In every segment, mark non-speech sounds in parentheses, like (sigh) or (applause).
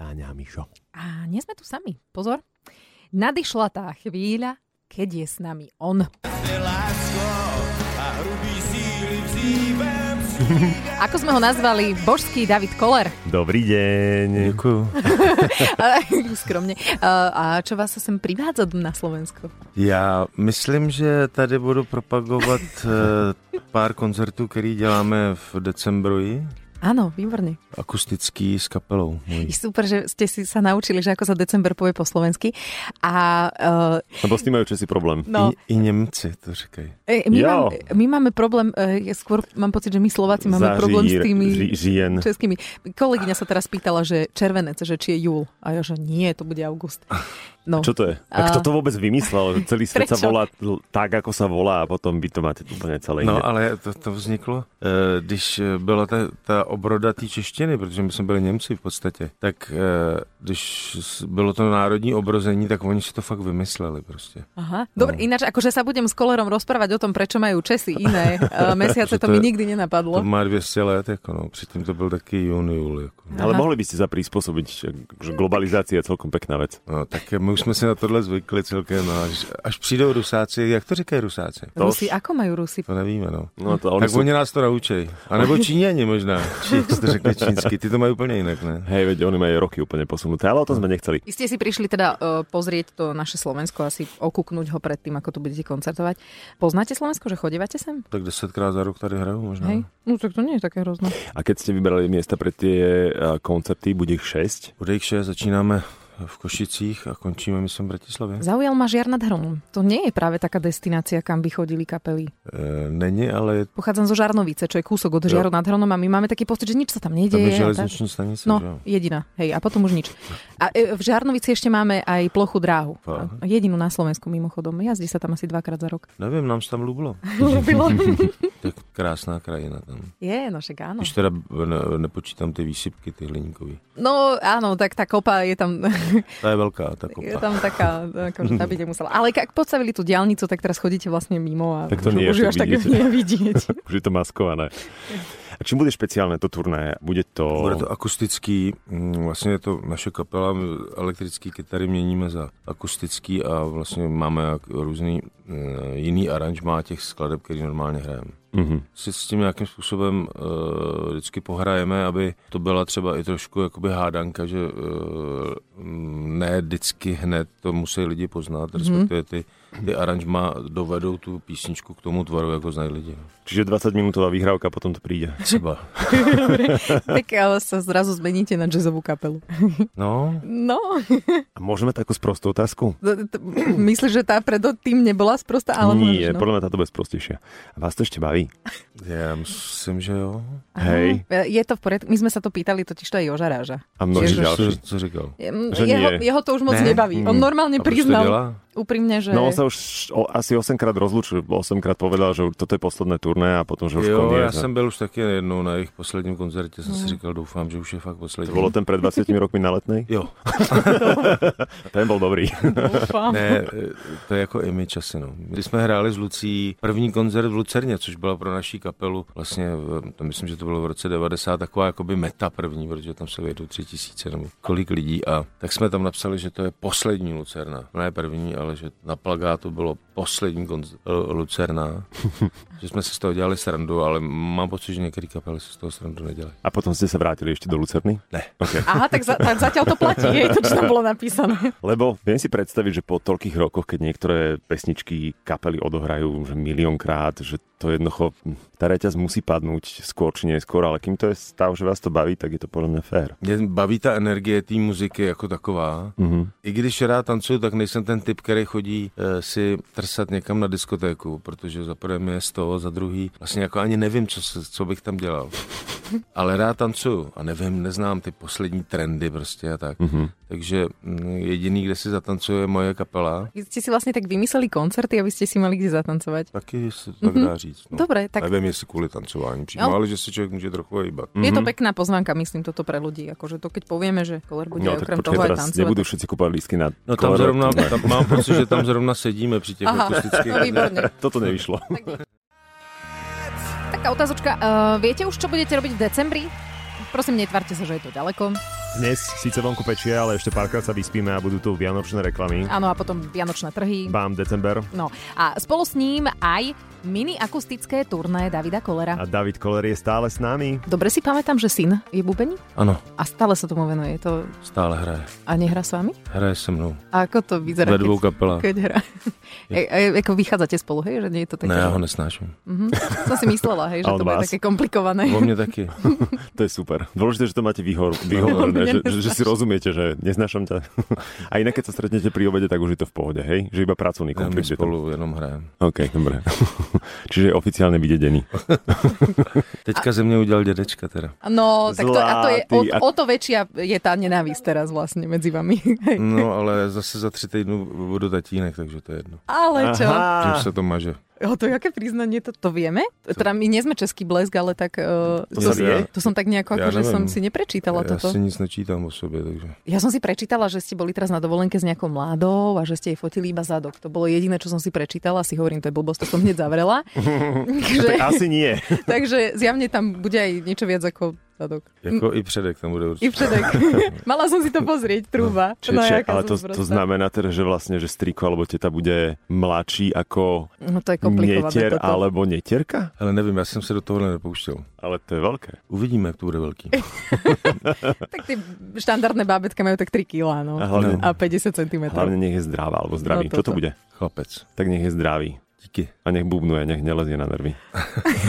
Táňa a Mišo. A nie sme tu sami. Pozor. Nadišla tá chvíľa, keď je s nami on. Ako sme ho nazvali, božský David Koller. Dobrý deň. Ďakujem. (laughs) Skromne. A čo vás sem privádza na Slovensko? Já myslím, že tady budu propagovat eh, pár koncertů, který děláme v decembru. Áno, výborne. Akustický s kapelou. Mojí. (laughs) Super, že ste si sa naučili, že ako sa december povie po slovensky. A, uh, Lebo s tým majú Česi problém. No, I, I Nemci to říkají. E, my, mám, my máme problém, e, skôr mám pocit, že my Slováci máme Za problém s tými ži, žien. českými. Kolegyňa sa teraz pýtala, že červenec, že či je júl. A ja, že nie, to bude august. (laughs) No. Čo to je? A kto to vôbec vymyslel? Celý svet Prečo? sa volá tak, ako sa volá a potom vy to máte úplne celé No, ale to, to vzniklo, e, když byla ta, ta obroda té češtiny, protože my jsme byli Němci v podstatě, tak e, když bylo to národní obrození, tak oni si to fakt vymysleli prostě. Aha. Dobre, no. ináč, akože sa budem s Kolerom rozprávať o tom, prečo majú Česi (laughs) iné mesiace, to, to mi nikdy nenapadlo. To má 200 let, jako no. Předtím to byl taký jún, júl. Jako. Ale mohli by ste sa prispôsobiť, že globalizácia je celkom pekná vec. No, tak my už jsme si na tohle zvykli celkem. No, až, až přijdou Rusáci, jak to říkají Rusáci? Rusi, ako mají Rusy? To nevíme, no. no to, oni tak sú... oni nás to naučí. A nebo Číňani možná. Či to řekne čínsky. Ty to mají úplně jinak, ne? Hej, veď oni majú roky úplne posunuté, ale o tom sme nechceli. Vy ste si prišli teda uh, pozrieť to naše Slovensko, asi okúknuť ho pred tým, ako tu budete koncertovať. Poznáte Slovensko, že chodívate sem? Tak desetkrát za rok tady hrajú možná. Hej, no tak to nie je také hrozné. A keď ste vybrali miesta pre tie uh, koncerty, bude ich 6? Bude ich 6, začínáme v Košicích a končíme, myslím, v Bratislave. Zaujal ma Žiar nad Hronom. To nie je práve taká destinácia, kam by chodili kapely. E, není, ale... Pochádzam zo Žarnovice, čo je kúsok od Žiaru nad Hronom a my máme taký pocit, že nič sa tam nedieje. Tam je železničná stanica. No, jo. jediná. Hej, a potom už nič. A e, v Žarnovici ešte máme aj plochu dráhu. Fá. Jedinú na Slovensku mimochodom. Jazdí sa tam asi dvakrát za rok. Neviem, nám sa tam ľúbilo. (laughs) ľúbilo. (laughs) tak krásná krajina tam. Je, no však áno. Když teda ne, nepočítam tie výsypky, tie hliníkové. No áno, tak tá kopa je tam... Tá je veľká tá kopa. Je tam taká, akože tá by nemusela. Ale ak postavili tú diálnicu, tak teraz chodíte vlastne mimo a tak to nie už, už až tak (laughs) nevidieť. (laughs) už je to maskované. A čím bude špeciálne to turné? Bude to... Bude to akustický, mm, vlastně je to naše kapela, elektrický kytary měníme za akustický a vlastně máme různý mm, jiný aranžmá těch skladeb, který normálně hrajeme. Mm-hmm. Si s tím nějakým způsobem uh, vždycky pohrajeme, aby to byla třeba i trošku jakoby hádanka, že uh, ne vždycky hned to musí lidi poznat, respektive ty ty aranžma dovedou tu písničku k tomu tvaru, ako znají lidi. Čiže 20 minútová výhrávka, potom to príde. Třeba. tak ale sa zrazu zmeníte na jazzovú kapelu. no. No. A môžeme takú sprostú otázku? Myslíš, že tá pred tým nebola sprostá? Ale Nie, no. podľa mňa táto bude sprostejšia. A vás to ešte baví? Ja myslím, že jo. Hej. Je to v poriadku. My sme sa to pýtali totiž to aj Joža Ráža. A množí ďalší. Co, co říkal? jeho, jeho to už moc ne? nebaví. On normálne priznal úprimne, že... No on sa už o, asi 8 krát rozlúčil, 8 krát povedal, že toto je posledné turné a potom, že už jo, koniec. ja som byl už taky jednou na ich posledním koncerte, som mm. si říkal, doufám, že už je fakt poslední. To bolo ten pred 20 rokmi na letnej? Jo. (laughs) ten bol dobrý. ne, to je jako image asi, no. Když jsme hráli s Lucí první koncert v Lucerně, což byla pro naší kapelu vlastně, to myslím, že to bylo v roce 90, taková jakoby meta první, protože tam se vejdou tři tisíce nebo kolik lidí a tak jsme tam napsali, že to je poslední Lucerna, ne první, ale že na plagátu bylo poslední konc- Lucerna, (laughs) že jsme si z toho dělali srandu, ale mám pocit, že některé kapely si z toho srandu nedělají. A potom ste sa vrátili ešte do Lucerny? Ne. Okay. (laughs) Aha, tak, za, tak zatiaľ to platí, je to, čo tam bolo napísané. (laughs) Lebo viem si predstaviť, že po toľkých rokoch, keď niektoré pesničky kapely odohrajú že miliónkrát, že to jednoducho, tá reťaz musí padnúť skôr či neskôr, ale kým to je stav, že vás to baví, tak je to podľa mňa fér. Mě baví ta energie té muziky jako taková. Mm-hmm. I když rád tancuju, tak nejsem ten typ, který chodí e, si trsat někam na diskotéku, protože za prvé je z toho, za druhý vlastně jako ani nevím, co, co bych tam dělal. Ale rád tancuju a nevím, neznám ty poslední trendy prostě a tak. Mm-hmm. Takže jediný, kde si zatancuje, je moje kapela. Vy ste si vlastne tak vymysleli koncerty, aby ste si mali kde zatancovať. Taky se tak mm-hmm. dá říct. No. Dobre, tak... Nevím, jestli kvůli tancování přímo, no. ale že si člověk může trochu hýbat. Mm-hmm. Je to pekná pozvánka, myslím, toto pre ľudí. Akože to, keď povieme, že koler bude no, okrem toho aj tancovať. Nebudú všetci kúpať lístky na No tam zrovna, tam, mám pocit, že tam zrovna sedíme pri těch Aha, akustických. (laughs) Výborne. Toto nevyšlo. Taká otázočka. Uh, viete už, čo budete robiť v decembri? Prosím, netvárte sa, že je to ďaleko. Dnes síce vonku pečie, ale ešte párkrát sa vyspíme a budú tu vianočné reklamy. Áno, a potom vianočné trhy. Bám, december. No a spolu s ním aj mini akustické turné Davida Kolera. A David Koller je stále s nami. Dobre si pamätám, že syn je bubeník? Áno. A stále sa tomu venuje. To... Stále hraje. A nehrá s vami? Hraje se mnou. A ako to vyzerá? Ve dvou kapelách. Keď hrá. E, e, ako vychádzate spolu, hej? Že nie je to také... Ne, ja ho nesnášam. Uh-huh. Som si myslela, hej, že (laughs) to bude také komplikované. Vo mne taky. (laughs) to je super. Dôležité, že to máte vyhor, (laughs) že, že, si rozumiete, že neznášam ťa. (laughs) A inak, keď sa stretnete pri obede, tak už je to v pohode, hej? Že iba pracovný konflikt. Ja spolu jenom hrajem. OK, dobre. (laughs) Čiže oficiálne vydedený. (laughs) Teďka ze mňa udial dedečka teda. No, tak to, a to je, o, o to väčšia je tá nenávisť teraz vlastne medzi vami. no, ale zase za tři týdnu budu tatínek, takže to je jedno. Ale čo? Že sa to maže. O, to aké priznanie, to, to vieme? Teda my nie sme český blesk, ale tak... Uh, to, to, ja, to som tak nejako, ja že som si neprečítala ja toto. Ja si nic nečítam o sebe, takže... Ja som si prečítala, že ste boli teraz na dovolenke s nejakou mladou a že ste jej fotili iba zadok. To bolo jediné, čo som si prečítala. Si hovorím, to je blbosť, to som hneď zavrela. (laughs) že... asi nie. (laughs) takže zjavne tam bude aj niečo viac ako zadok. Jako i předek tam bude určite. I předek. (laughs) Mala som si to pozrieť, trúba. Čiže, no, či, ale to, to znamená teda, že vlastne, že striko alebo teta bude mladší ako no, to je neter toto. alebo netierka? Ale nevím, ja som sa do toho nepouštěl. Ale to je veľké. Uvidíme, jak to bude veľký. (laughs) tak tie štandardné bábetka majú tak 3 kg no. a, hlavne, a 50 cm. Hlavne nech je zdravá alebo zdravý. No, Čo to bude? Chlapec. Tak nech je zdravý. Díky. A nech bubnuje, nech nelezie na nervy.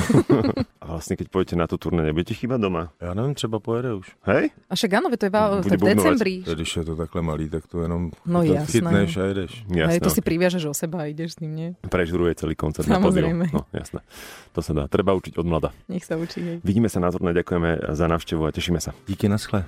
(laughs) a vlastne, keď pôjdete na tú turné, nebudete chýbať doma? Ja neviem, třeba pojede už. Hej? A však áno, to je v decembri. Když je to takhle malý, tak to jenom no, to jasné. chytneš a jedeš. Jasné, Hej, to si priviažeš o seba a ideš s ním, nie? Prežruje celý koncert Samozrejme. No, jasné. To sa dá. Treba učiť od mlada. Nech sa učí. Hej. Vidíme sa na turné, ďakujeme za návštevu a tešíme sa. Díky, naschle.